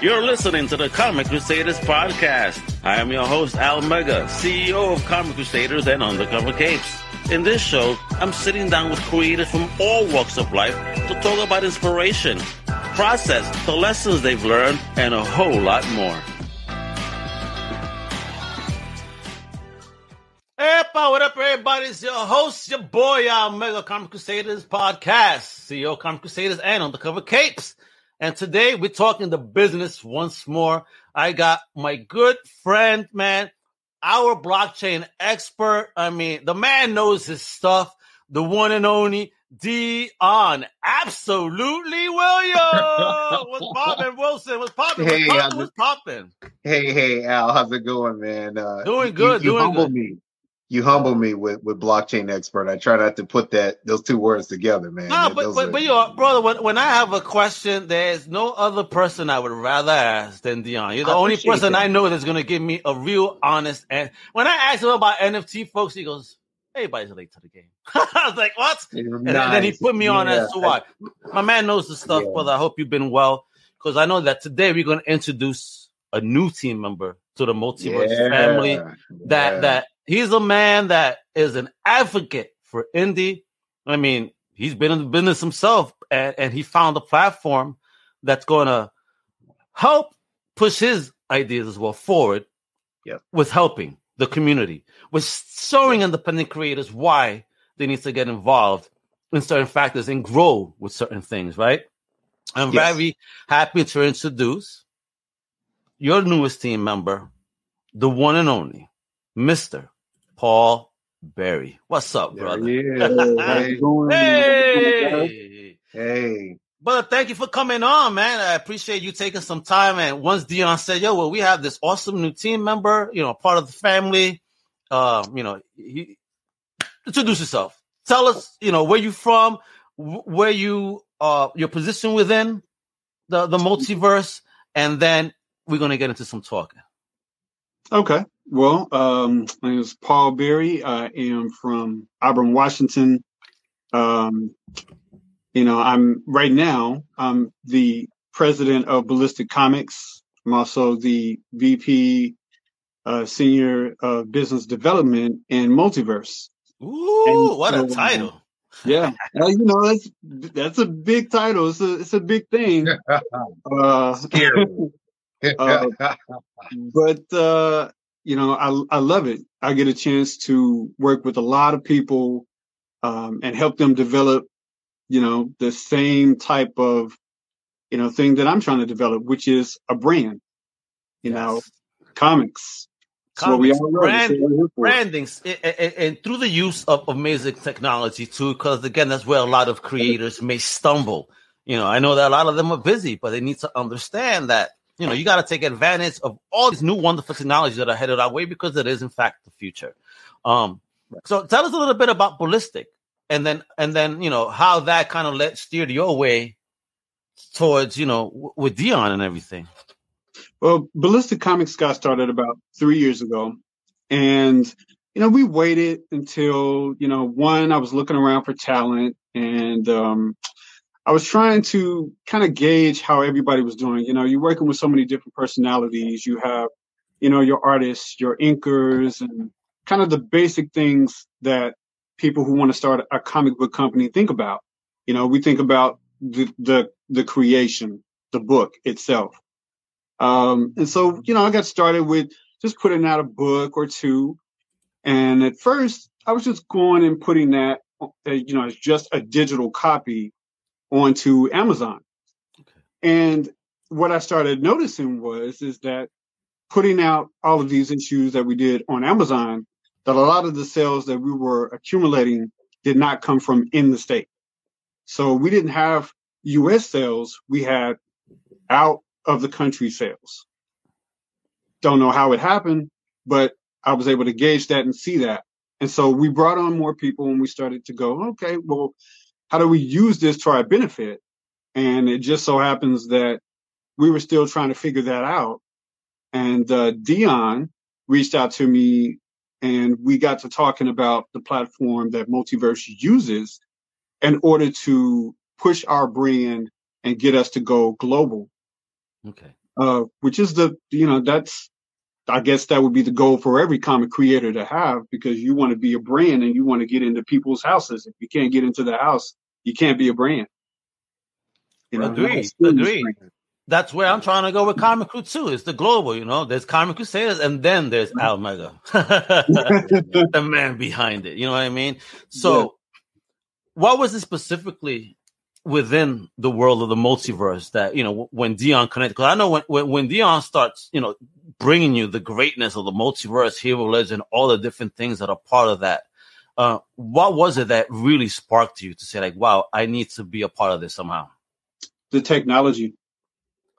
You're listening to the Comic Crusaders podcast. I am your host, Al Mega, CEO of Comic Crusaders and Undercover Capes. In this show, I'm sitting down with creators from all walks of life to talk about inspiration, process, the lessons they've learned, and a whole lot more. Hey, what up, everybody? It's your host, your boy, Al Mega Comic Crusaders podcast, CEO Comic Crusaders and Undercover Capes. And today we're talking the business once more. I got my good friend, man, our blockchain expert. I mean, the man knows his stuff. The one and only Dion. Absolutely, William. What's popping, Wilson? What's popping? Hey, What's popping? Hey, hey, Al, how's it going, man? Uh, doing good. You, you doing humble good. me. You humble me with, with blockchain expert. I try not to put that those two words together, man. No, but but, are- but yo, brother, when, when I have a question, there's no other person I would rather ask than Dion. You're the I only person that. I know that's gonna give me a real honest and when I asked him about NFT folks, he goes, Everybody's late to the game. I was like, What? And then he put me on Yeah. as to why. My man knows the stuff, Yeah. brother. I hope you've been well. Because I know that today we're gonna introduce a new team member to the multiverse Yeah. family that that he's a man that is an advocate for indie. I mean, he's been in the business himself, and, and he found a platform that's going to help push his ideas as well forward. Yep. With helping the community, with showing independent creators why they need to get involved in certain factors and grow with certain things. Right. I'm Yes. very happy to introduce your newest team member, the one and only Mr. Paul Berry. What's up, There brother? Hey. Hey, hey, brother, thank you for coming on, man. I appreciate you taking some time. And once Dion said, "Yo, well, we have this awesome new team member, you know, part of the family," um, you know, he, introduce yourself. Tell us, you know, where you from, where you, uh, your position within the the multiverse, and then we're gonna get into some talking. Okay. Well, um, my name is Paul Berry. I am from Auburn, Washington. Um, you know, I'm right now, I'm the president of Ballistic Comics. I'm also the VP, uh, senior uh, business development in Multiverse. Ooh, And what a title! Yeah. Uh, you know, that's, that's a big title. It's a, it's a big thing. Uh, scary. Uh, but uh, you know, I I love it. I get a chance to work with a lot of people um, and help them develop, you know, the same type of, you know, thing that I'm trying to develop, which is a brand. You know, Yes. comics. That's we Comics, brand- That's what we're here for. branding and, and, and through the use of amazing technology too because again that's where a lot of creators may stumble you know i know that a lot of them are busy but they need to understand that you know you got to take advantage of all these new wonderful technologies that are headed our way because it is in fact the future um so tell us a little bit about ballistic and then and then you know how that kind of led steered your way towards you know w- with dion and everything Well, Ballistic Comics got started about three years ago. And, you know, we waited until, you know, one, I was looking around for talent and, um, I was trying to kind of gauge how everybody was doing. You know, you're working with so many different personalities. You have, you know, your artists, your inkers, and kind of the basic things that people who want to start a comic book company think about. You know, we think about the, the, the creation, the book itself. Um, and so, you know, I got started with just putting out a book or two. And at first, I was just going and putting that, uh, you know, as just a digital copy onto Amazon. Okay. And what I started noticing was, is that putting out all of these issues that we did on Amazon, that a lot of the sales that we were accumulating did not come from in the state. So we didn't have US sales. We had out of the country sales. Don't know how it happened, but I was able to gauge that and see that. And so we brought on more people and we started to go, okay, well, how do we use this to our benefit? And it just so happens that we were still trying to figure that out. And uh, Dion reached out to me and we got to talking about the platform that Multiverse uses in order to push our brand and get us to go global. Okay. uh, which is the you know that's I guess that would be the goal for every comic creator to have because you want to be a brand and you want to get into people's houses. If you can't get into the house, you can't be a brand. You know, agreed. Agreed. That's where I'm trying to go with Comic Crew too. It's the global, you know. There's Comic Crusaders, and then there's mm. Al Mega, the man behind it. You know what I mean? So, yeah. what was it specifically within the world of the multiverse that you know when Dion connected? Because I know when, when when Dion starts, you know, bringing you the greatness of the multiverse, Hero Ledger, all the different things that are part of that. Uh, what was it that really sparked you to say like, "Wow, I need to be a part of this somehow"? The technology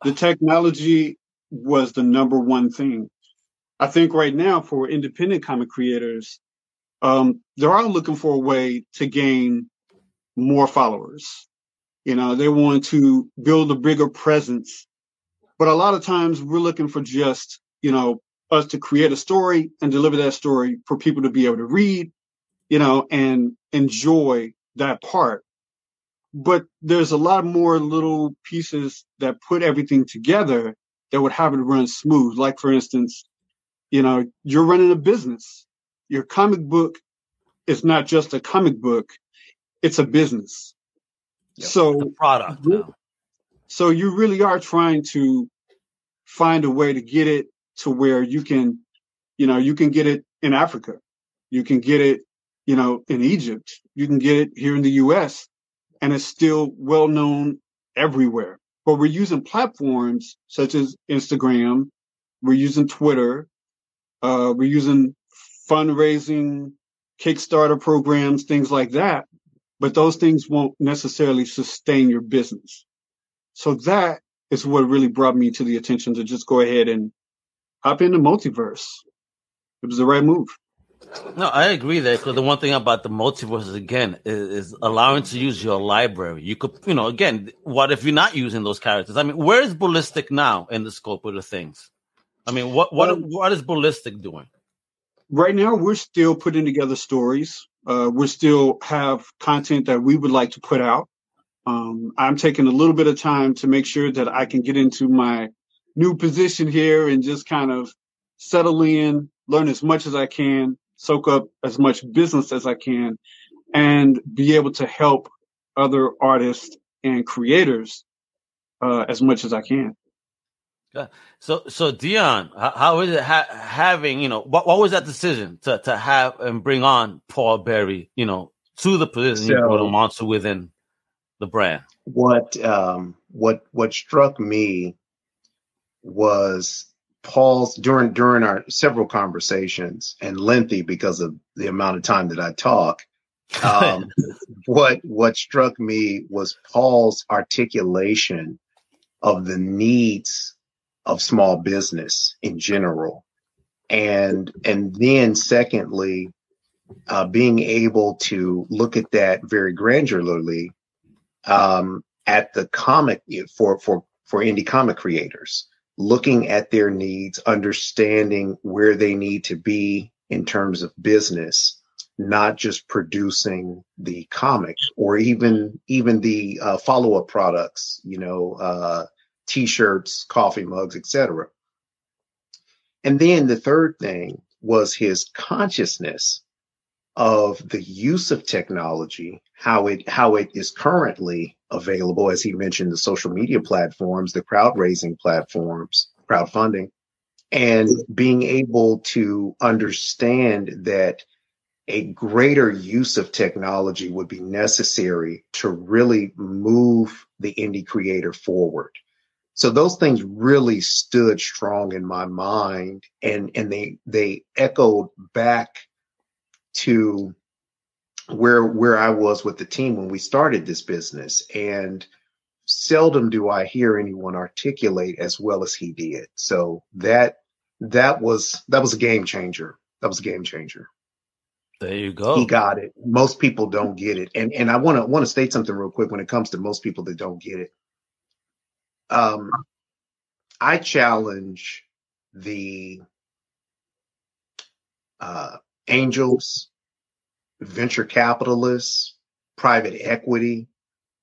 the technology was the number one thing. I think right now for independent comic creators, um, they're all looking for a way to gain more followers. You know, they want to build a bigger presence. But a lot of times we're looking for just, you know, us to create a story and deliver that story for people to be able to read, you know, and enjoy that part but there's a lot more little pieces that put everything together that would have it run smooth. Like for instance, you know, you're running a business. Your comic book is not just a comic book, it's a business. Yep, so product. Now. So you really are trying to find a way to get it to where you can, you know, you can get it in Africa. You can get it, you know, in Egypt. You can get it here in the US and it's still well known everywhere. But we're using platforms such as Instagram, we're using Twitter, uh, we're using fundraising, Kickstarter programs, things like that. But those things won't necessarily sustain your business. So that is what really brought me to the attention to just go ahead and hop in the multiverse. It was the right move. No, I agree there. Because the one thing about the multiverse again is, is, allowing to use your library. You could, you know, again, what if you're not using those characters? I mean, where is ballistic now in the scope of the things? I mean, what what um, what is ballistic doing? Right now, we're still putting together stories. Uh, we still have content that we would like to put out. Um, I'm taking a little bit of time to make sure that I can get into my new position here and just kind of settle in, learn as much as I can, soak up as much business as I can and be able to help other artists and creators uh, as much as I can. So, so Dion, how is it ha- having, you know, what, what was that decision to, to have and bring on Paul Berry, you know, to the position so, you brought him onto within the brand? What, um, what, what struck me was Paul's during during our several conversations and lengthy because of the amount of time that I talk. Um, what what struck me was Paul's articulation of the needs of small business in general, and and then secondly, uh, being able to look at that very granularly um, at the comic for for for indie comic creators looking at their needs, understanding where they need to be in terms of business, not just producing the comic or even even the uh, follow up products, you know, uh, t-shirts, coffee mugs, etc. And then the third thing was his consciousness of the use of technology, how it how it is currently available, as he mentioned, the social media platforms, the crowd raising platforms, crowdfunding, and being able to understand that a greater use of technology would be necessary to really move the indie creator forward. So those things really stood strong in my mind and, and they, they echoed back to where where I was with the team when we started this business and seldom do I hear anyone articulate as well as he did. So that that was that was a game changer. That was a game changer. There you go. He got it. Most people don't get it. And and I want to want to state something real quick when it comes to most people that don't get it. Um I challenge the uh angels, venture capitalists, private equity,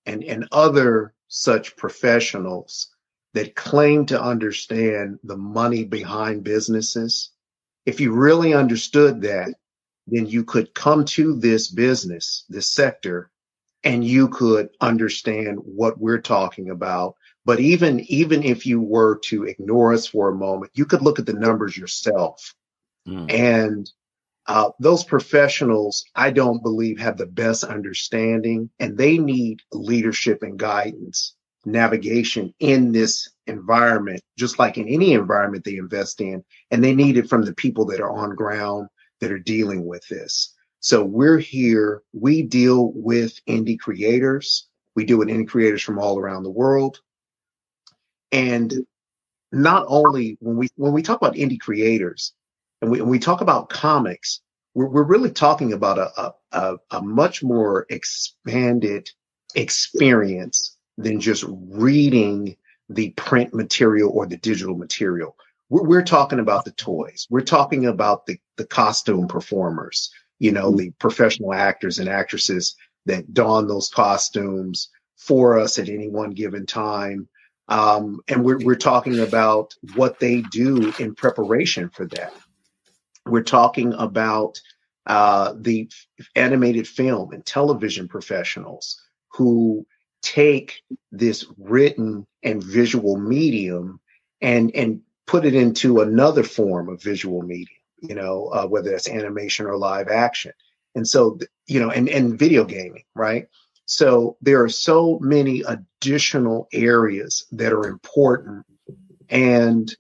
and, and other such professionals that claim to understand the money behind businesses. If you really understood that, then you could come to this business, this sector, and you could understand what we're talking about. But even, even if you were to ignore us for a moment, you could look at the numbers yourself. Mm. And uh, those professionals, I don't believe have the best understanding and they need leadership and guidance, navigation in this environment, just like in any environment they invest in. And they need it from the people that are on ground that are dealing with this. So we're here. We deal with indie creators. We deal with indie creators from all around the world. And not only when we when we talk about indie creators and we, when we talk about comics, we're, we're really talking about a, a, a much more expanded experience than just reading the print material or the digital material. We're, we're talking about the toys. We're talking about the, the costume performers, you know, the professional actors and actresses that don those costumes for us at any one given time. Um, and we're, we're talking about what they do in preparation for that. We're talking about uh, the animated film and television professionals who take this written and visual medium and and put it into another form of visual medium you know uh, whether that's animation or live action. And so you know and and video gaming right? So there are so many additional areas that are important. And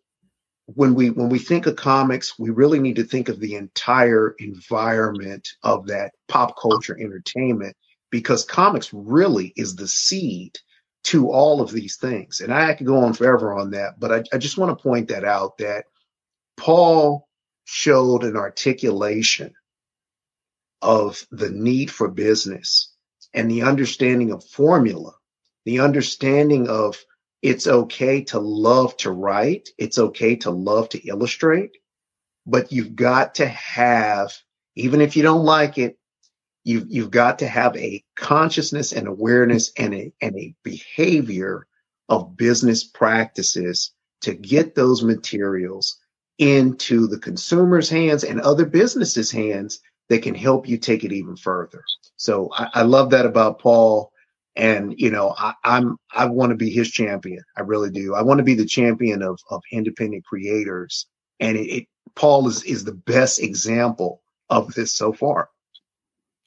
when we when we think of comics we really need to think of the entire environment of that pop culture entertainment because comics really is the seed to all of these things. And i could go on forever on that but i, I just want to point that out that paul showed an articulation of the need for business and the understanding of formula the understanding of it's okay to love to write. It's okay to love to illustrate, but you've got to have, even if you don't like it, you've, you've got to have a consciousness and awareness and a, and a behavior of business practices to get those materials into the consumer's hands and other businesses' hands that can help you take it even further. So I, I love that about Paul. And you know, I, I'm I want to be his champion. I really do. I want to be the champion of of independent creators. And it, it Paul is is the best example of this so far.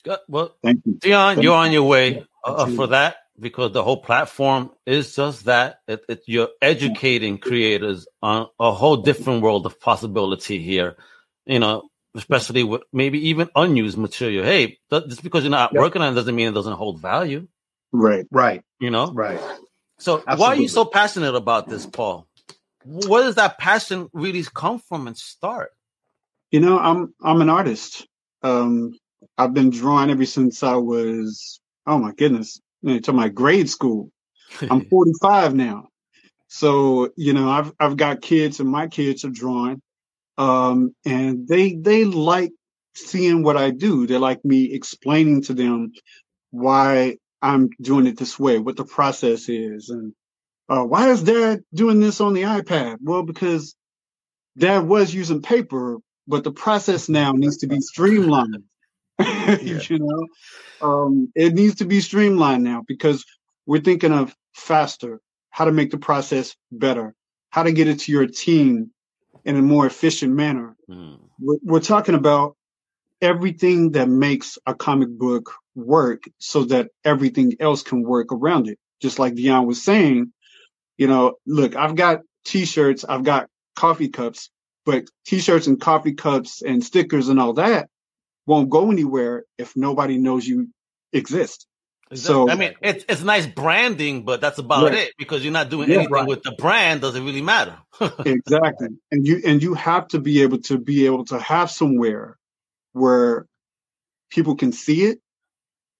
Good. Well, Thank you. Dion, Thank you're on your way uh, for that because the whole platform is just that. It, it, you're educating creators on a whole different world of possibility here. You know, especially with maybe even unused material. Hey, just because you're not working on it doesn't mean it doesn't hold value. Right. Right. You know? Right. So Absolutely. why are you so passionate about this, Paul? Where does that passion really come from and start? You know, I'm I'm an artist. Um, I've been drawing ever since I was oh my goodness, to my grade school. I'm 45 now. So, you know, I've I've got kids and my kids are drawing. Um, and they they like seeing what I do. They like me explaining to them why I'm doing it this way, what the process is, and uh, why is Dad doing this on the iPad? Well, because Dad was using paper, but the process now needs to be streamlined. you know, um, it needs to be streamlined now because we're thinking of faster, how to make the process better, how to get it to your team in a more efficient manner. Mm. We're, we're talking about everything that makes a comic book work so that everything else can work around it. Just like Dion was saying, you know, look, I've got t-shirts, I've got coffee cups, but t-shirts and coffee cups and stickers and all that won't go anywhere if nobody knows you exist. So I mean, it's it's nice branding, but that's about right. it because you're not doing yeah, anything right. with the brand. Doesn't really matter. exactly, and you and you have to be able to be able to have somewhere where people can see it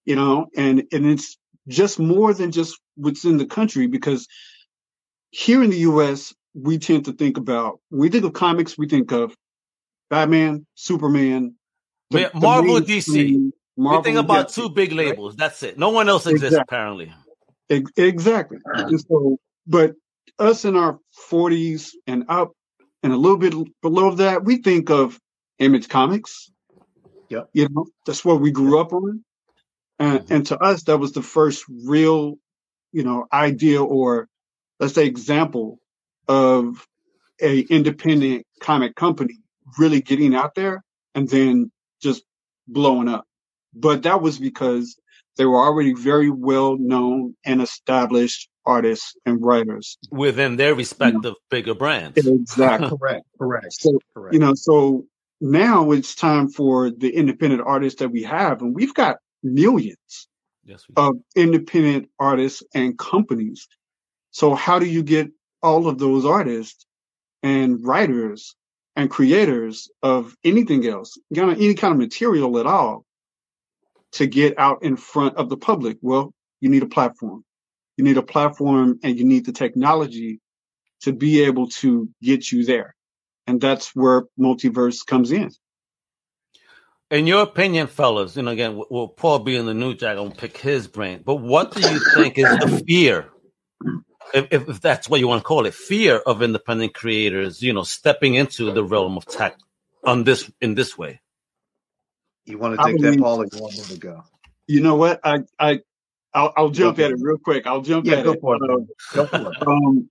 you know, and, and it's just more than just what's in the country because here in the US, we tend to think about, we think of comics, we think of Batman, Superman, the, Marvel, DC. Marvel, we think about two big labels. Right? That's it. No one else exists, exactly. apparently. Exactly. And so, but us in our 40s and up and a little bit below that, we think of Image Comics. Yep. You know, that's what we grew up on. And, Mm-hmm. and to us, that was the first real, you know, idea or let's say example of a independent comic company really getting out there and then just blowing up. But that was because they were already very well known and established artists and writers. within their respective bigger brands. Exactly. Correct. Correct. so, Correct. you know, so now it's time for the independent artists that we have, and we've got millions Yes, we of independent artists and companies. So how do you get all of those artists and writers and creators of anything else, kind of any kind of material at all, to get out in front of the public? Well, you need a platform. You need a platform and you need the technology to be able to get you there. And that's where multiverse comes in. In your opinion, fellas, you know, again, w- will Paul be in the new jack? I'll pick his brain. But what do you think is the fear, if, if, if that's what you want to call it, fear of independent creators, you know, stepping into the realm of tech on this in this way? you want to I take that, believe- Paul, or you to go? You know what? I, I, I'll, I'll jump Go at it it. real quick. I'll jump Yeah, at go it. for it. Go for it. um,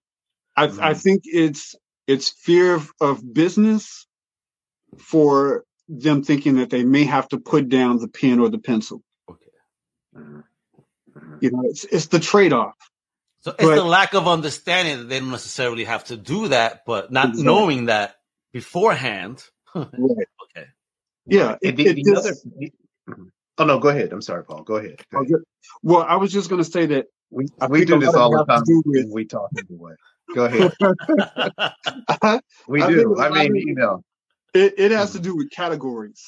I, I Mhm. think it's it's fear of, of business for them thinking that they may have to put down the pen or the pencil. Okay. You know, it's it's the trade off. So it's But- the lack of understanding that they don't necessarily have to do that, but not Exactly. knowing that beforehand. Right. Okay. Yeah. And It, the, it the just- other, the- Mhm. oh no, go ahead. I'm sorry, Paul. Go ahead. Go ahead. well, I was just going to say that We I we do this all the of it has time with- when we talk anyway. Go ahead. We do. I, lot mean, you know. it, it has to do with categories,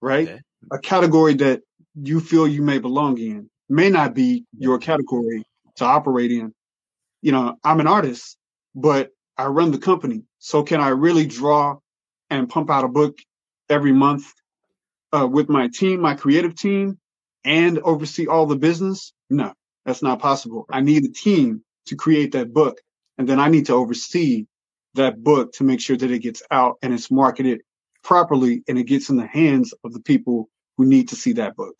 right? Okay. A category that you feel you may belong in may not be your category to operate in. You know, I'm an artist, but I run the company. So can I really draw and pump out a book every month uh, with my team, my creative team, and oversee all the business? No, that's not possible. I need a team to create that book. And then I need to oversee that book to make sure that it gets out and it's marketed properly and it gets in the hands of the people who need to see that book.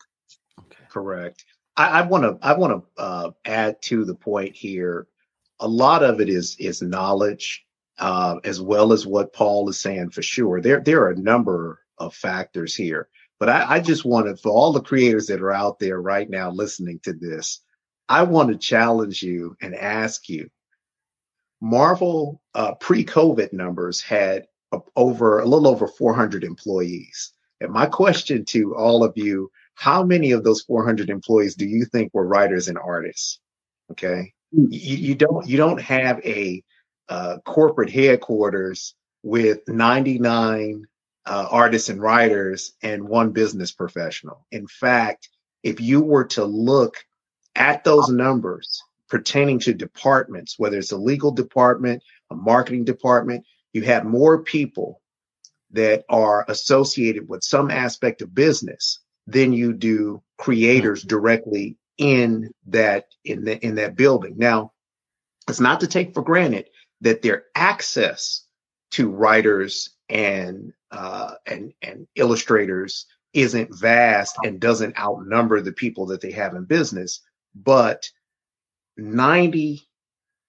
Correct. I want to I want to uh, add to the point here. A lot of it is is knowledge, uh, as well as what Paul is saying for sure. There there are a number of factors here, but I, I just wanted for all the creators that are out there right now listening to this, I want to challenge you and ask you. Marvel uh, pre-COVID numbers had a- over a little over 400 employees, and my question to all of you how many of those 400 employees do you think were writers and artists? Okay? Hmm. you, you don't you don't have a uh, corporate headquarters with 99 uh, artists and writers and one business professional. In fact if you were to look at those numbers pertaining to departments whether it's a legal department a marketing department you have more people that are associated with some aspect of business than you do creators directly in that in the in that building. Now, it's not to take for granted that their access to writers and uh, and and illustrators isn't vast and doesn't outnumber the people that they have in business, but 90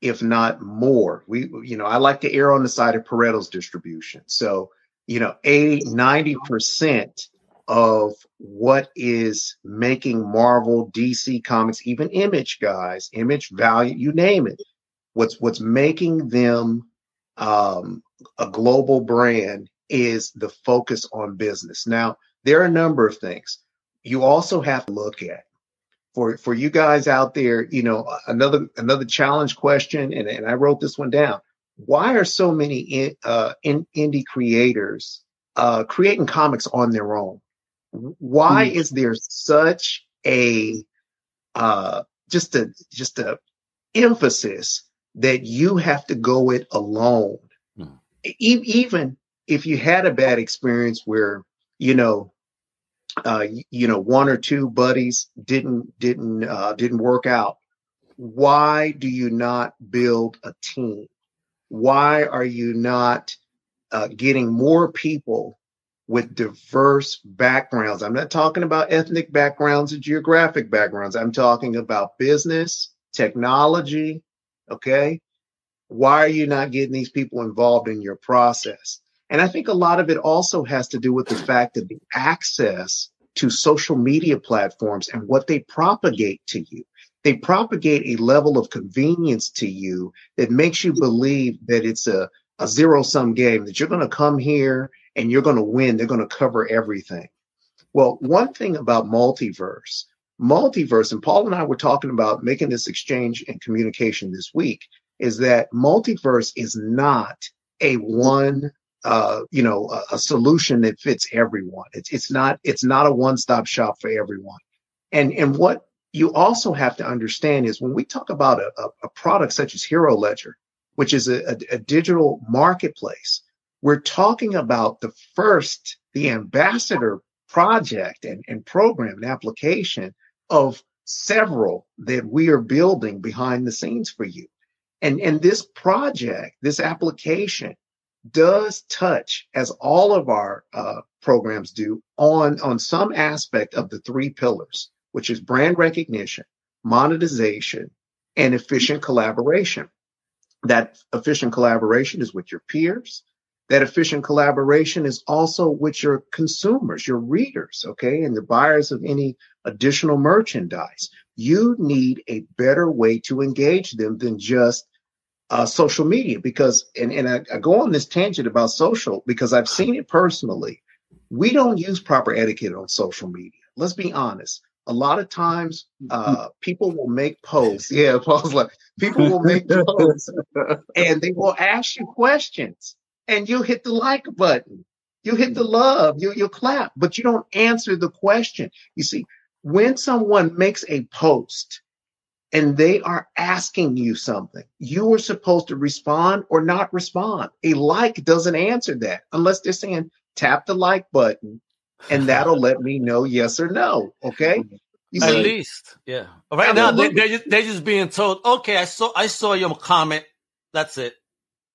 if not more we you know i like to err on the side of pareto's distribution so you know 80 90% of what is making Marvel, DC Comics, even Image guys, Image Value, you name it. What's what's making them um, a global brand is the focus on business. Now, there are a number of things you also have to look at. For for you guys out there, you know, another another challenge question, and, and I wrote this one down. Why are so many in, uh, in, indie creators uh, creating comics on their own? why is there such a uh just a just a emphasis that you have to go it alone Hmm. e- even if you had a bad experience where you know uh you know one or two buddies didn't didn't uh didn't work out why do you not build a team? Why are you not uh, getting more people with diverse backgrounds? I'm not talking about ethnic backgrounds or geographic backgrounds. I'm talking about business, technology. Okay. Why are you not getting these people involved in your process? And I think a lot of it also has to do with the fact that the access to social media platforms and what they propagate to you. They propagate a level of convenience to you that makes you believe that it's a, a zero sum game, that you're going to come here and you're going to win. They're going to cover everything. Well, one thing about multiverse, multiverse, and Paul and I were talking about making this exchange and communication this week, is that multiverse is not a one uh, you know, a, a, solution that fits everyone. It's it's not it's not a one stop shop for everyone. And and what you also have to understand is when we talk about a, a, a product such as Hero Ledger, which is a, a digital marketplace, we're talking about the first, the ambassador project and, and program and application of several that we are building behind the scenes for you. And, and this project, this application does touch, as all of our uh, programs do, on, on some aspect of the three pillars, which is brand recognition, monetization, and efficient collaboration. That efficient collaboration is with your peers. That efficient collaboration is also with your consumers, your readers, okay, and the buyers of any additional merchandise. You need a better way to engage them than just uh, social media because, and, and I, I go on this tangent about social because I've seen it personally. We don't use proper etiquette on social media. Let's be honest. A lot of times, uh, people will make posts. Yeah, Paul's like, people will make posts and they will ask you questions and you'll hit the like button. You hit the love, you, you'll clap, but you don't answer the question. You see, when someone makes a post and they are asking you something. You are supposed to respond or not respond. A like doesn't answer that unless they're saying tap the like button and that'll let me know yes or no. Okay. You At see, least, yeah. Right now, they, they're, just, they're just being told, okay, I saw I saw your comment. That's it.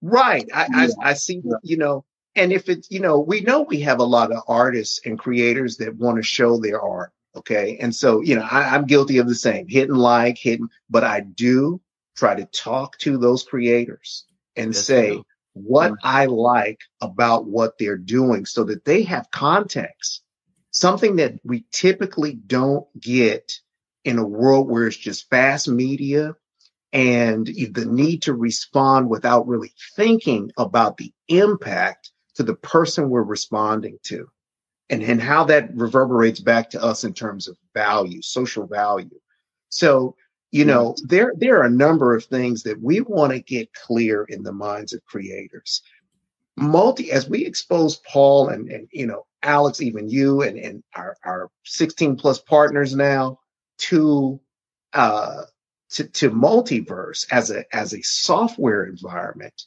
Right. I, yeah. I, I see. You know, and if it's you know, we know we have a lot of artists and creators that want to show their art. Okay. And so, you know, I, am guilty of the same. Hitting like, hitting, but I do try to talk to those creators and yes, say what mm-hmm. I like about what they're doing so that they have context, something that we typically don't get in a world where it's just fast media and the need to respond without really thinking about the impact to the person we're responding to and, and how that reverberates back to us in terms of value, social value. So, you know, there, there are a number of things that we want to get clear in the minds of creators. Multi, as we expose Paul and, and you know, Alex, even you and, and our, our 16 plus partners now to, uh, to, to multiverse as a, as a software environment,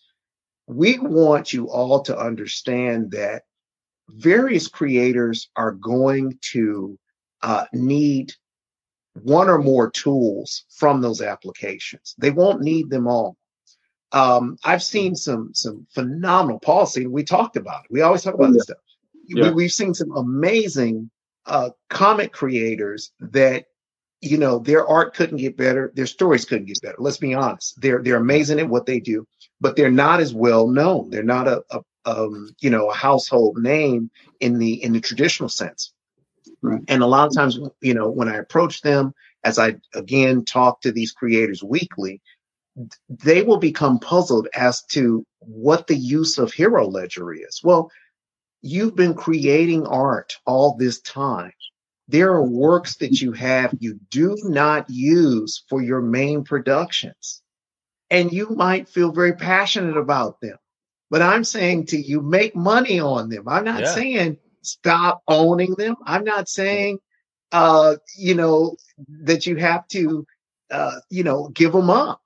we want you all to understand that various creators are going to uh, need one or more tools from those applications. They won't need them all. Um, I've seen some some phenomenal policy. We talked about it. We always talk about yeah. this stuff. Yeah. We, have seen some amazing uh, comic creators that you know their art couldn't get better, their stories couldn't get better. Let's be honest. They're they're amazing at what they do, but they're not as well known. They're not a, a, um, you know, a household name in the in the traditional sense. Right. And a lot of times, you know, when I approach them, as I again talk to these creators weekly, they will become puzzled as to what the use of Hero Ledger is. Well, you've been creating art all this time. There are works that you have you do not use for your main productions. And you might feel very passionate about them. But I'm saying to you, make money on them. I'm not yeah. saying stop owning them. I'm not saying, uh, you know, that you have to, uh, you know, give them up.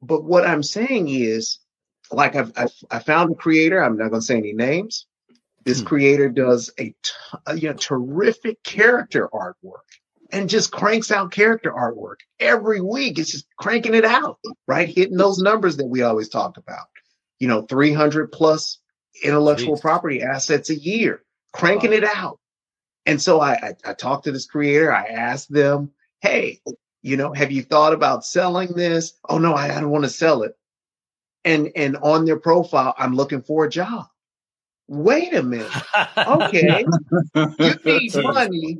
But what I'm saying is, like I've, I've I found a creator. I'm not going to say any names. This hmm. creator does a, t- you know, terrific character artwork. and just cranks out character artwork every week. It's just cranking it out, right? Hitting those numbers that we always talk about. You know, 300 plus intellectual Jeez. property assets a year, cranking wow. it out. And so I, I, I talked to this creator. I asked them, Hey, you know, have you thought about selling this? Oh no, I, I don't want to sell it. And, and on their profile, I'm looking for a job. Wait a minute. Okay. you need money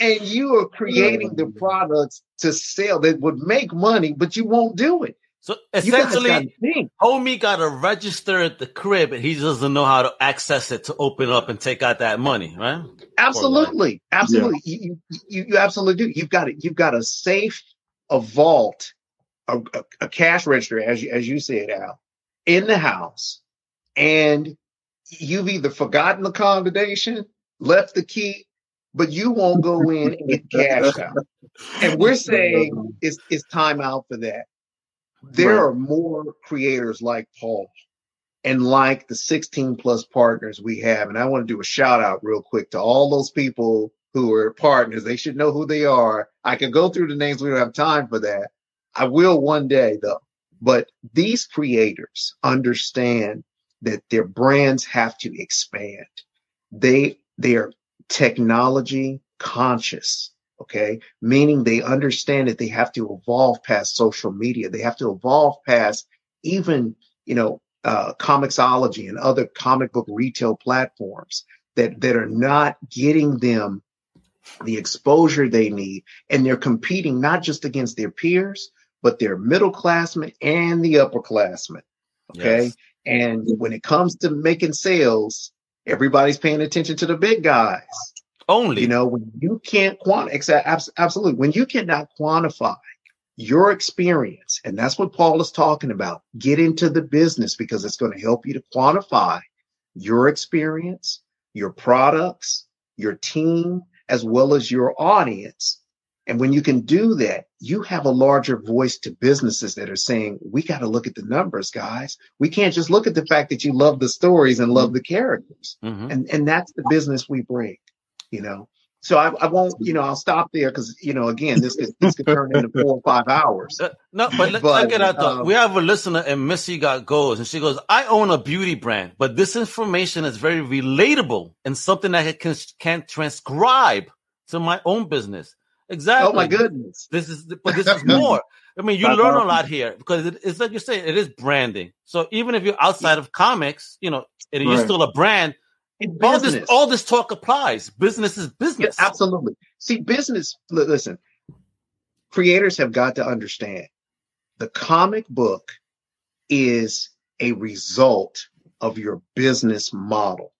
and you are creating the products to sell that would make money, but you won't do it. So essentially, homie got to register at the crib, and he doesn't know how to access it to open up and take out that money, right? Absolutely, absolutely. Yeah. You, you, you absolutely do. You've got it. You've got a safe, a vault, a, a, a cash register, as you, as you said, Al, in the house, and you've either forgotten the combination, left the key, but you won't go in and get cash out. And we're saying it's it's time out for that. There right. are more creators like Paul and like the 16 plus partners we have. And I want to do a shout out real quick to all those people who are partners. They should know who they are. I can go through the names. We don't have time for that. I will one day though. But these creators understand that their brands have to expand. They, they are technology conscious. Okay. Meaning they understand that they have to evolve past social media. They have to evolve past even, you know, uh, Comixology and other comic book retail platforms that, that are not getting them the exposure they need. And they're competing not just against their peers, but their middle classmen and the upperclassmen. Okay. Yes. And when it comes to making sales, everybody's paying attention to the big guys. Only. You know, when you can't quantify, absolutely, when you cannot quantify your experience, and that's what Paul is talking about, get into the business because it's going to help you to quantify your experience, your products, your team, as well as your audience. And when you can do that, you have a larger voice to businesses that are saying, we got to look at the numbers, guys. We can't just look at the fact that you love the stories and love the characters. Mm-hmm. And, and that's the business we bring you know. So I, I won't, you know, I'll stop there because, you know, again, this could this could turn into four or five hours. Uh, no, but, let, but get out um, We have a listener, and Missy got goes, and she goes, "I own a beauty brand, but this information is very relatable and something that I can can transcribe to my own business." Exactly. Oh my goodness. This is, but this is more. I mean, you learn a lot here because it, it's like you say, it is branding. So even if you're outside of comics, you know, it, you're still a brand all this, all this talk applies. Business is business. Yeah, absolutely. See, business. Listen, creators have got to understand the comic book is a result of your business model.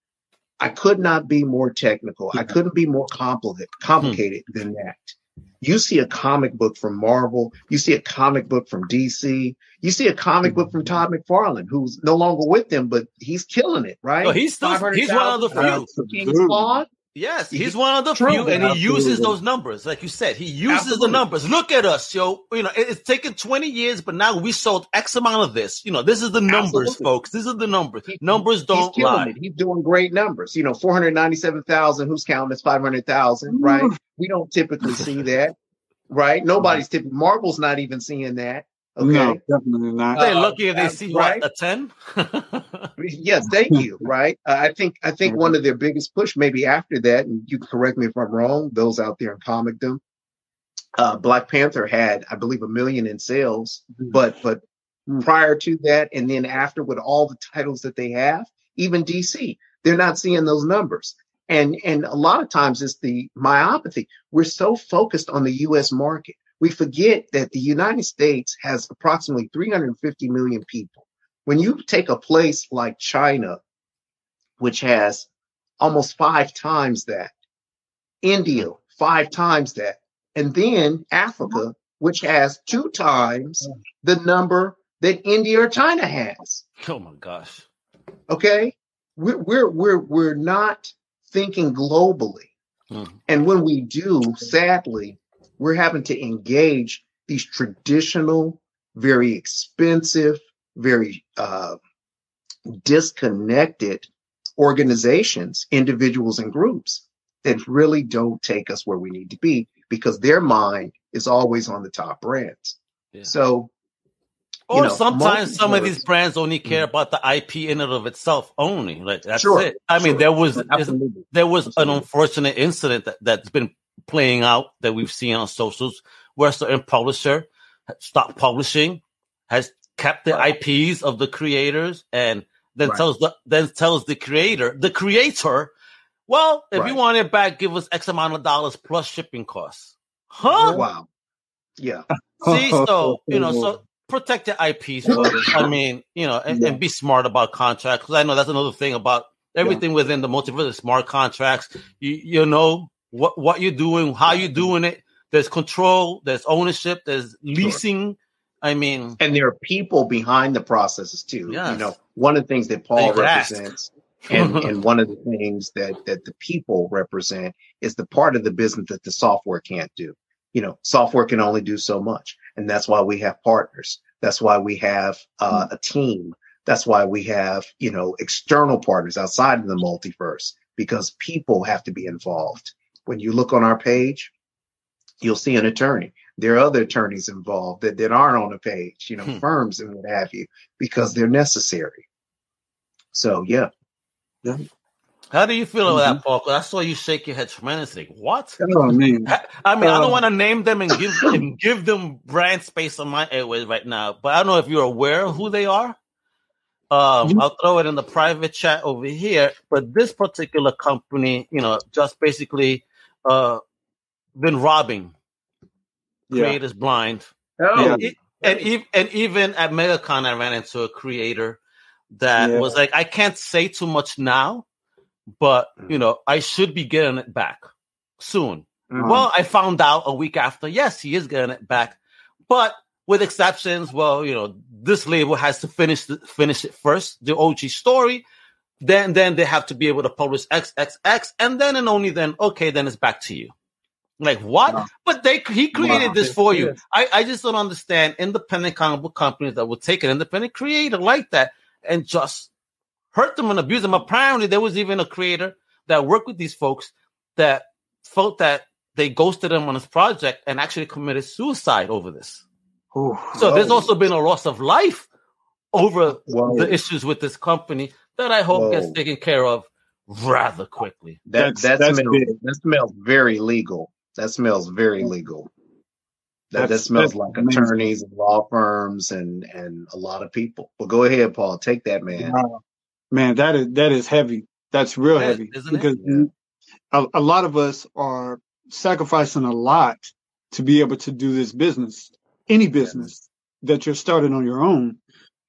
I could not be more technical. I couldn't be more complicated, complicated hmm. than that. You see a comic book from Marvel, you see a comic book from DC, you see a comic book from Todd McFarlane, who's no longer with them, but he's killing it, right? Oh, he's still he's one of the few. King Spawn, Yes, he's one of the True, few, and he uses those numbers, like you said. He uses absolutely. the numbers. Look at us, yo. You know, it's taken twenty years, but now we sold X amount of this. You know, this is the numbers, absolutely. folks. This is the numbers. He, numbers don't he's lie. It. He's doing great numbers. You know, four hundred ninety-seven thousand. Who's counting? It's five hundred thousand, right? We don't typically see that, right? Nobody's typically. Marvel's not even seeing that. Okay. No, definitely not. They're lucky if they see right? what, a ten. yes, thank you. Right. Uh, I think I think one of their biggest push, maybe after that, and you correct me if I'm wrong. Those out there in comicdom, uh, Black Panther had, I believe, a million in sales, mm-hmm. but but mm-hmm. prior to that, and then after with all the titles that they have, even DC, they're not seeing those numbers. And and a lot of times it's the myopathy. We're so focused on the U.S. market we forget that the United States has approximately 350 million people. When you take a place like China, which has almost five times that, India, five times that, and then Africa, which has two times the number that India or China has. Oh my gosh. Okay. We're, we're, we're, we're not thinking globally. Mm. And when we do, sadly, we're having to engage these traditional, very expensive, very uh, disconnected organizations, individuals, and groups that really don't take us where we need to be because their mind is always on the top brands. Yeah. So, or know, sometimes some of these brands only care mm-hmm. about the IP in and of itself only. Like that's sure, it. I sure. mean, there was there was Absolutely. an unfortunate incident that, that's been playing out that we've seen on socials where a certain publisher stopped publishing, has kept the IPs of the creators, and then right. tells the then tells the creator, the creator, well, if right. you want it back, give us X amount of dollars plus shipping costs. Huh? Oh, wow. Yeah. See, so you know, so protect the IPs. I mean, you know, and, yeah. and, be smart about contracts because I know that's another thing about everything yeah. within the multiverse. Smart contracts. You you know what what you're doing, how you're doing it. There's control. There's ownership. There's leasing. Sure. I mean, and there are people behind the processes too. Yes. You know, one of the things that Paul represents, and, and one of the things that that the people represent is the part of the business that the software can't do. You know, software can only do so much, and that's why we have partners. That's why we have uh, a team. That's why we have you know external partners outside of the multiverse because people have to be involved. When you look on our page, you'll see an attorney there are other attorneys involved that, that aren't on the page, you know, hmm. firms and what have you, because they're necessary. So yeah. yeah. How do you feel mm-hmm. about that, Paul? I saw you shake your head tremendously. What? Oh, man. I mean, I don't um, want to name them and give and give them brand space on my airways right now, but I don't know if you're aware of who they are. Um, mm-hmm. I'll throw it in the private chat over here. But this particular company, you know, just basically uh, been robbing creators blind. Oh. And, and, and even at MegaCon, I ran into a creator that yeah. was like, I can't say too much now, but you know, I should be getting it back soon. Mm-hmm. Well, I found out a week after, yes, he is getting it back, but with exceptions. Well, you know, this label has to finish the, finish it first, the OG story. Then, then they have to be able to publish XXX, and then and only then, okay, then it's back to you. Like what? But they he created this for you. I, I just don't understand independent comic book companies that would take an independent creator like that and just hurt them and abuse them. Apparently, there was even a creator that worked with these folks that felt that they ghosted him on his project and actually committed suicide over this. Ooh, so whoa. there's also been a loss of life over whoa. the issues with this company that I hope whoa. gets taken care of rather quickly. That that's, that, that's smells, that smells very legal. That smells very legal. That, that smells like amazing. attorneys and law firms and and a lot of people. But go ahead, Paul. Take that, man. man, that is that is heavy. That's real yeah, heavy because yeah. a, a lot of us are sacrificing a lot to be able to do this business, any business yeah. that you're starting on your own.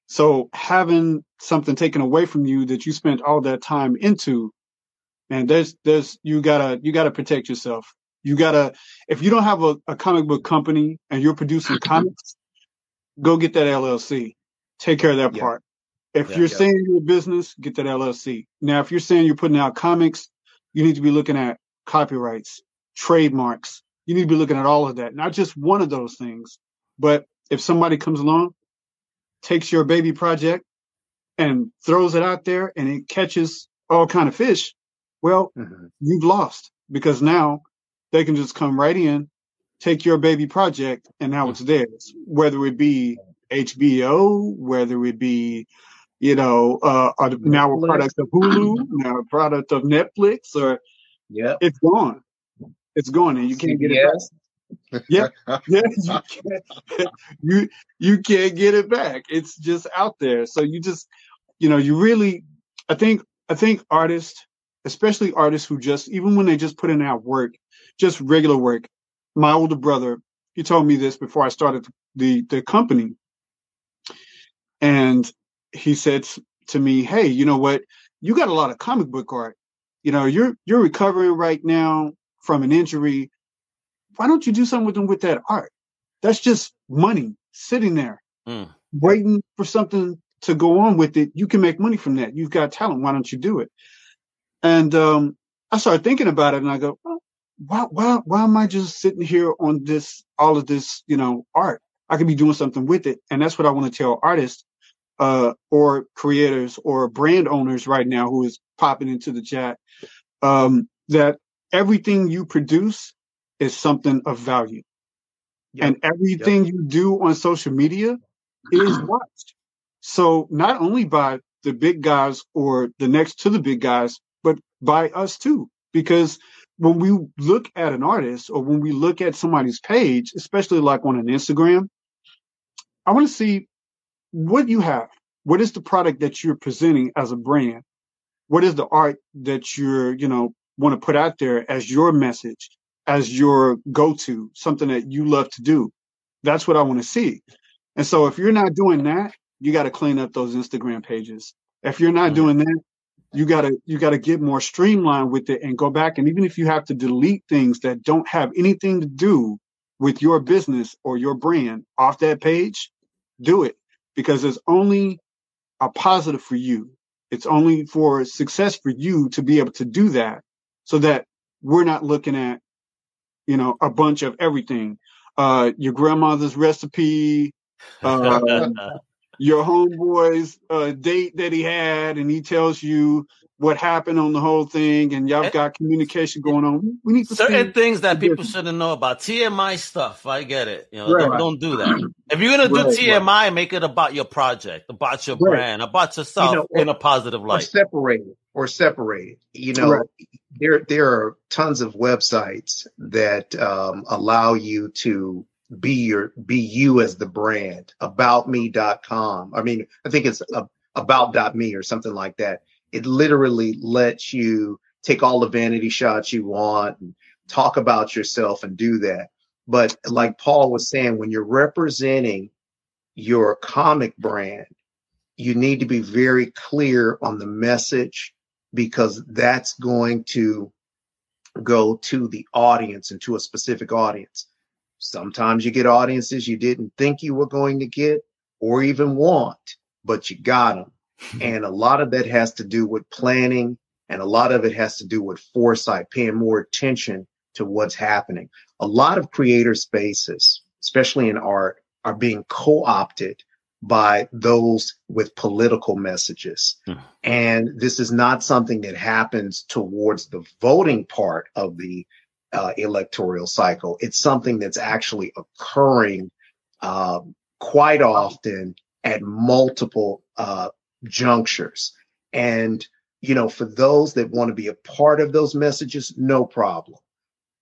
So having something taken away from you that you spent all that time into, and there's there's you gotta you gotta protect yourself. You gotta, if you don't have a, a comic book company and you're producing mm-hmm. comics, go get that LLC. Take care of that yeah. part. If yeah, you're yeah. saying you're a business, get that LLC. Now, if you're saying you're putting out comics, you need to be looking at copyrights, trademarks. You need to be looking at all of that, not just one of those things. But if somebody comes along, takes your baby project and throws it out there and it catches all kind of fish, well, mm-hmm. you've lost because now they can just come right in, take your baby project, and now it's theirs. Whether it be HBO, whether it be, you know, uh, now a product of Hulu, now a product of Netflix, or yeah, it's gone. It's gone, and you can't get it back. Yeah, yeah, you can't, you you can't get it back. It's just out there. So you just, you know, you really, I think, I think artists, especially artists who just, even when they just put in that work, just regular work. My older brother, he told me this before I started the the company, and he said to me, "Hey, you know what? You got a lot of comic book art. You know, you're you're recovering right now from an injury. Why don't you do something with them with that art? That's just money sitting there, mm. waiting for something to go on with it. You can make money from that. You've got talent. Why don't you do it?" And um, I started thinking about it, and I go, well, why why why am I just sitting here on this all of this you know art? I could be doing something with it, and that's what I want to tell artists uh, or creators or brand owners right now who is popping into the chat um, that everything you produce is something of value. Yep. And everything yep. you do on social media is watched. So not only by the big guys or the next to the big guys, but by us too. Because when we look at an artist or when we look at somebody's page, especially like on an Instagram, I want to see what you have. What is the product that you're presenting as a brand? What is the art that you're, you know, want to put out there as your message, as your go-to, something that you love to do? That's what I want to see. And so if you're not doing that, you got to clean up those Instagram pages. If you're not mm-hmm. doing that, you gotta you gotta get more streamlined with it and go back and even if you have to delete things that don't have anything to do with your business or your brand off that page do it because it's only a positive for you it's only for success for you to be able to do that so that we're not looking at you know a bunch of everything uh your grandmother's recipe uh your homeboy's uh, date that he had, and he tells you what happened on the whole thing, and y'all got communication going on. We need certain things that people shouldn't know about TMI stuff. I get it. You know, right. don't, don't, do that. If you're gonna do right, TMI, right. make it about your project, about your brand, about yourself you know, in a positive light. Or separate it. Or separate it. You know, there there are tons of websites that um, allow you to be your be you as the brand. Aboutme.com i mean i think it's a, about.me or something like that. It literally lets you take all the vanity shots you want and talk about yourself and do that. But like paul was saying when you're representing your comic brand you need to be very clear on the message because that's going to go to the audience and to a specific audience Sometimes you get audiences you didn't think you were going to get or even want, but you got them. and a lot of that has to do with planning and a lot of it has to do with foresight, paying more attention to what's happening. A lot of creator spaces, especially in art, are being co-opted by those with political messages. Mm. And this is not something that happens towards the voting part of the uh, electoral cycle. It's something that's actually occurring uh, quite often at multiple uh, junctures. And, you know, for those that want to be a part of those messages, no problem.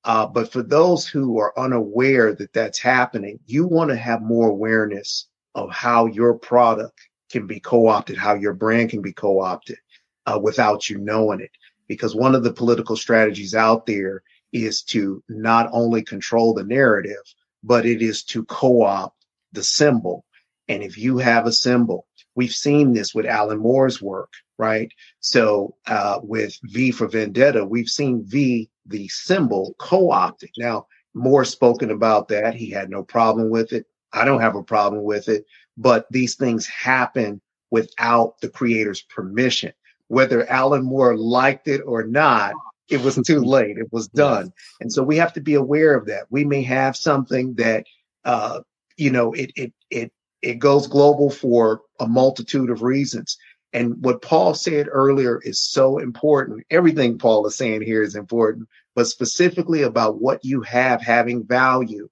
Uh, but for those who are unaware that that's happening, you want to have more awareness of how your product can be co-opted, how your brand can be co-opted uh, without you knowing it. Because one of the political strategies out there is to not only control the narrative, but it is to co-opt the symbol. And if you have a symbol, we've seen this with Alan Moore's work, right? So uh, with V for Vendetta, we've seen V, the symbol, co-opted. Now, Moore spoken about that. He had no problem with it. I don't have a problem with it. But these things happen without the creator's permission. Whether Alan Moore liked it or not, it was too late. It was done. And so we have to be aware of that. We may have something that, uh, you know, it, it, it, it goes global for a multitude of reasons. And what Paul said earlier is so important. Everything Paul is saying here is important, but specifically about what you have having value.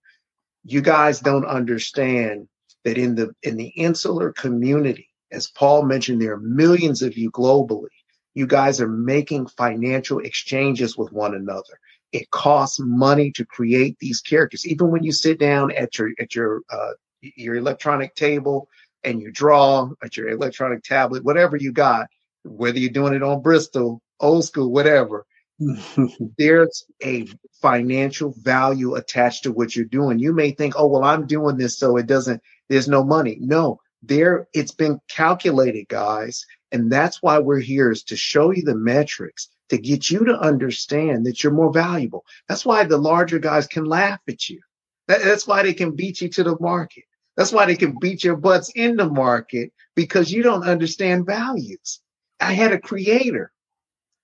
You guys don't understand that in the, in the insular community, as Paul mentioned, there are millions of you globally you guys are making financial exchanges with one another. It costs money to create these characters. Even when you sit down at your at your uh, your electronic table and you draw at your electronic tablet, whatever you got, whether you're doing it on Bristol, old school, whatever, there's a financial value attached to what you're doing. You may think, oh, well, I'm doing this so it doesn't, there's no money. No, there, it's been calculated, guys. And that's why we're here is to show you the metrics to get you to understand that you're more valuable. That's why the larger guys can laugh at you. That, that's why they can beat you to the market. That's why they can beat your butts in the market because you don't understand values. I had a creator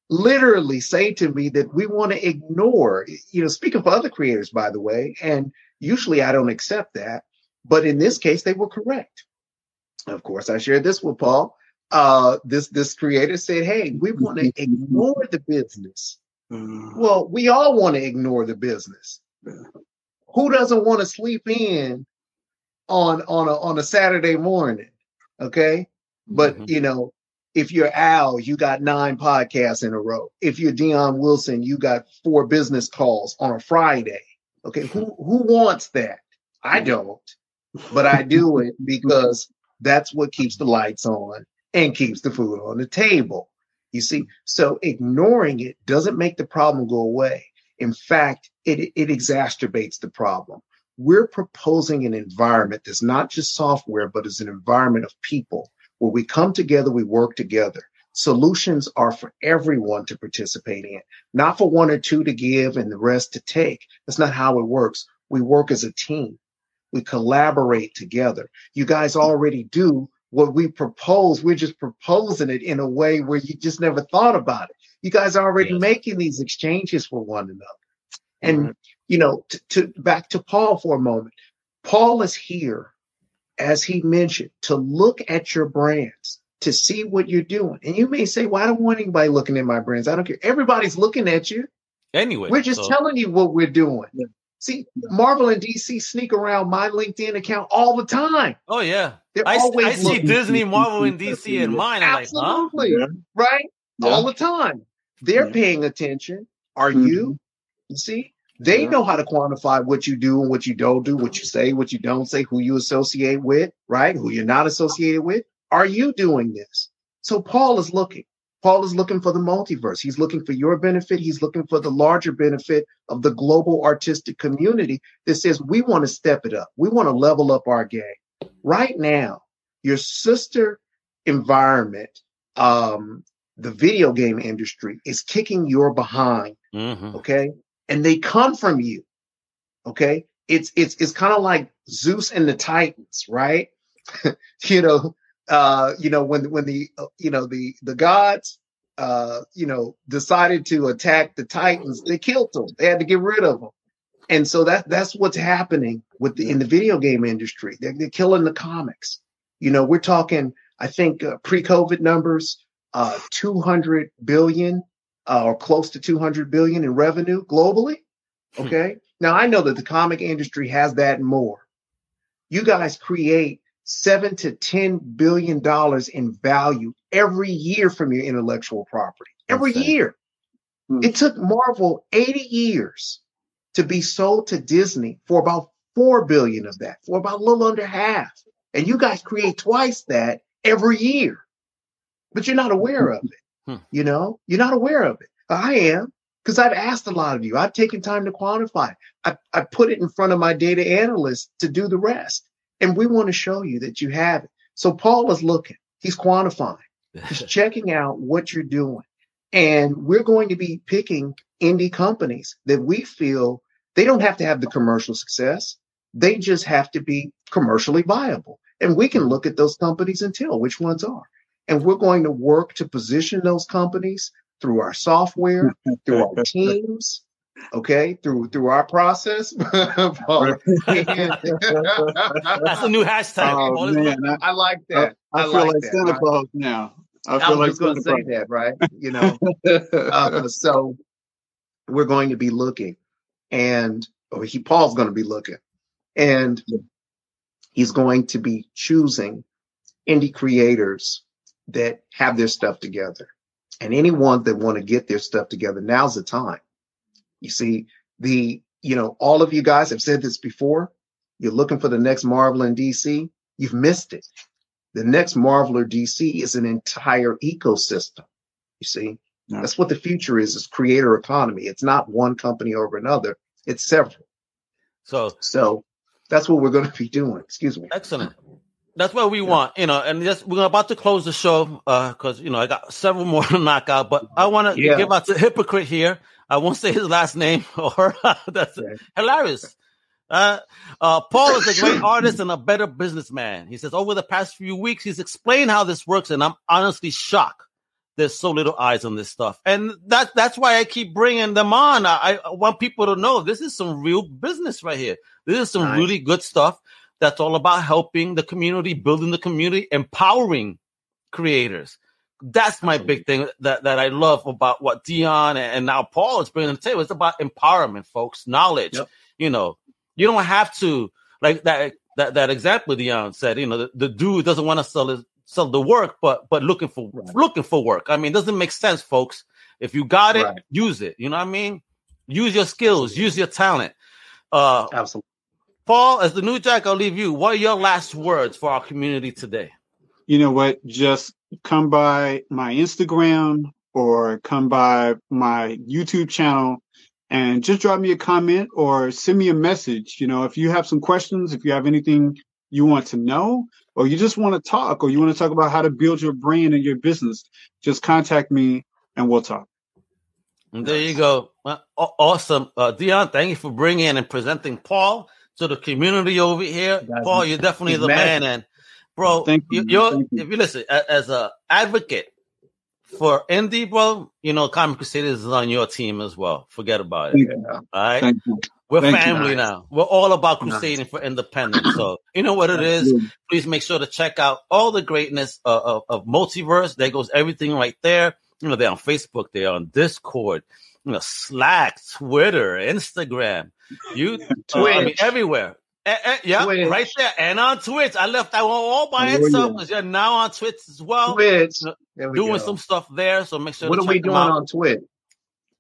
literally say to me that we want to ignore, you know, speaking for other creators, by the way, and usually I don't accept that, but in this case, they were correct. Of course, I shared this with Paul uh, this this creator said, "Hey, we want to ignore the business." Mm. Well, we all want to ignore the business, Who doesn't want to sleep in on on a on a Saturday morning? Okay. But Mhm. you know, if you're Al, you got nine podcasts in a row. If you're Dion Wilson, you got four business calls on a Friday. Okay, who who wants that? I don't, but I do it because that's what keeps the lights on and keeps the food on the table. You see, so ignoring it doesn't make the problem go away. In fact, it it exacerbates the problem. We're proposing an environment that's not just software, but is an environment of people where we come together, we work together. Solutions are for everyone to participate in, not for one or two to give and the rest to take. That's not how it works. We work as a team. We collaborate together. You guys already do what we propose. We're just proposing it in a way where you just never thought about it. You guys are already Yes. making these exchanges for one another. And, Right. you know, to, to back to Paul for a moment. Paul is here, as he mentioned, to look at your brands, to see what you're doing. And you may say, well, I don't want anybody looking at my brands. I don't care. Everybody's looking at you. Anyway, We're just so- telling you what we're doing. Yeah. See, Marvel and DC sneak around my LinkedIn account all the time. Oh yeah, They're I, always I see. Disney, Marvel, and DC in mine. I'm like, huh? Absolutely. Right? Yeah. All the time. They're Yeah. paying attention. Are Mhm. you? You see? They Yeah. know how to quantify what you do and what you don't do, what you say, what you don't say, who you associate with, right? Who you're not associated with. Are you doing this? So Paul is looking. Paul is looking for the multiverse. He's looking for your benefit. He's looking for the larger benefit of the global artistic community that says we want to step it up. We want to level up our game. Right now, your sister environment, um, the video game industry is kicking your behind Mhm. okay and they come from you okay? It's it's it's kind of like zeus and the titans right? You know uh you know when when the uh, you know the the gods uh you know decided to attack the titans they killed them. They had to get rid of them. And so that that's what's happening with the in the video game industry. They're, they're killing the comics. You know we're talking i think uh, pre-covid numbers uh 200 billion uh, or close to 200 billion in revenue globally. Okay. now I know that the comic industry has that and more. You guys create seven to 10 billion dollars in value every year from your intellectual property. Every Insane. year. Hmm. It took Marvel 80 years to be sold to Disney for about 4 billion of that, for about a little under half. And you guys create twice that every year. But you're not aware of it. Hmm. You know, you're not aware of it. I am because I've asked a lot of you. I've taken time to quantify. I, I put it in front of my data analysts to do the rest. And we want to show you that you have it. So Paul is looking, he's quantifying, he's checking out what you're doing. And we're going to be picking indie companies that we feel they don't have to have the commercial success. They just have to be commercially viable. And we can look at those companies and tell which ones are. And we're going to work to position those companies through our software, through our teams, okay, through through our process. That's a new hashtag. Oh man, I, I like that. I, I feel like like that, Santa right? Claus now. I I feel was like just going to say that, right? You know, uh, so we're going to be looking, and or he Paul's going to be looking, and he's going to be choosing indie creators that have their stuff together, and anyone that want to get their stuff together. Now's the time. You see, the you know, all of you guys have said this before. You're looking for the next Marvel and DC. You've missed it. The next Marvel or DC is an entire ecosystem. You see, that's what the future is: is creator economy. It's not one company over another. It's several. So So that's what we're going to be doing. Excuse me. excellent. That's what we want, you know. And just we're about to close the show Uh, because you know I got several more to knock out, but I want to Yeah. give out the hypocrite here. I won't say his last name, or that's hilarious. Uh, uh, Paul is a great artist and a better businessman. He says over the past few weeks, he's explained how this works, and I'm honestly shocked. There's so little eyes on this stuff, and that that's why I keep bringing them on. I, I want people to know this is some real business right here. This is some Nice. really good stuff. That's all about helping the community, building the community, empowering creators. That's my big thing that, that I love about what Dion and, now Paul is bringing to the table. It's about empowerment, folks, knowledge. Yep. You know, you don't have to like that that that example Dion said. You know, the, the dude doesn't want to sell his sell the work, but but looking for right. looking for work. I mean, doesn't make sense, folks. If you got it, right. use it. You know what I mean? Use your skills, use your talent. Uh, Absolutely. Paul, as the new jack, I'll leave you. What are your last words for our community today? You know what? Just come by my Instagram or come by my YouTube channel and just drop me a comment or send me a message. You know, if you have some questions, if you have anything you want to know, or you just want to talk, or you want to talk about how to build your brand and your business, just contact me and we'll talk. And there you go. Well, awesome. Uh, Dion, thank you for bringing in and presenting Paul to the community over here. Paul, you're definitely the man. And bro, thank you. You're, thank you. if you listen, as a advocate for indie, bro, you know, Comic Crusaders is on your team as well. Forget about it. All right. Thank you. We're Thank family you. now. We're all about crusading nice. for independence. So you know what it is. Please make sure to check out all the greatness of, of, of multiverse. There goes everything right there. You know, they're on Facebook, they're on Discord, you know, Slack, Twitter, Instagram, you, Twitch, uh, I mean, everywhere. Eh, eh, yeah, Twitch. right there, and on Twitch. I left that one all by oh, itself because yeah. you're now on Twitch as well. Twitch, doing go. some stuff there. So make sure. What are we doing on Twitch?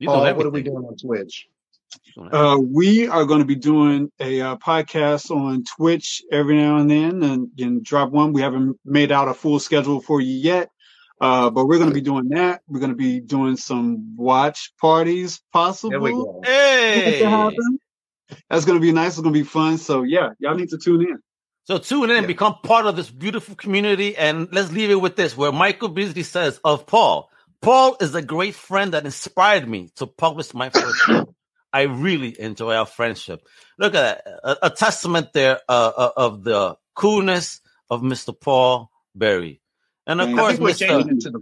Paul, what are we doing on Twitch? Uh, we are going to be doing a uh, podcast on Twitch every now and then, and, and drop one. We haven't made out a full schedule for you yet, uh, but we're going to be doing that. We're going to be doing some watch parties, possible. Hey, that's going to be nice. It's going to be fun. So yeah, y'all need to tune in. So tune in and become part of this beautiful community. And let's leave it with this, where Michael Beasley says of Paul, Paul is a great friend that inspired me to publish my first book. I really enjoy our friendship. Look at that, a, a testament there uh, uh, of the coolness of Mr. Paul Berry. And of course, we're changing it to the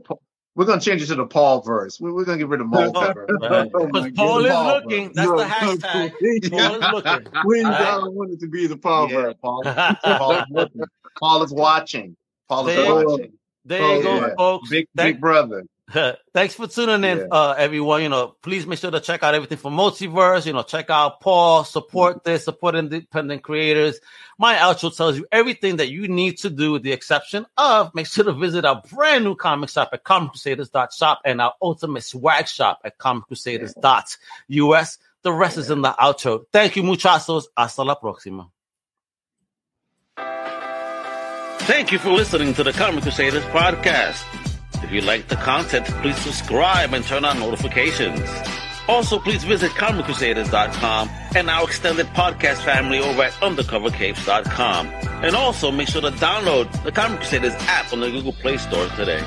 we're going to change it to the Paul verse. We're, we're going to get rid of Paul. Right. oh Paul is Paul looking. Verse. That's no, the hashtag. Paul is looking. We right. don't want it to be the Paul yeah. verse. Paul, Paul, is looking. Paul is watching. Paul is there, watching. There you go, yeah. folks. Big, Thank, big brother. Thanks for tuning in, yeah. uh, everyone. You know, please make sure to check out everything from Multiverse. You know, check out Paul, support mm-hmm. this, support independent creators. My outro tells you everything that you need to do, with the exception of make sure to visit our brand new comic shop at comiccrusaders.shop and our ultimate swag shop at comiccrusaders.us. The rest is in the outro. Thank you, muchachos. Hasta la próxima. Thank you for listening to the Comic Crusaders podcast. If you like the content, please subscribe and turn on notifications. Also, please visit ComicCrusaders.com and our extended podcast family over at UndercoverCapes.com. And also make sure to download the Comic Crusaders app on the Google Play Store today.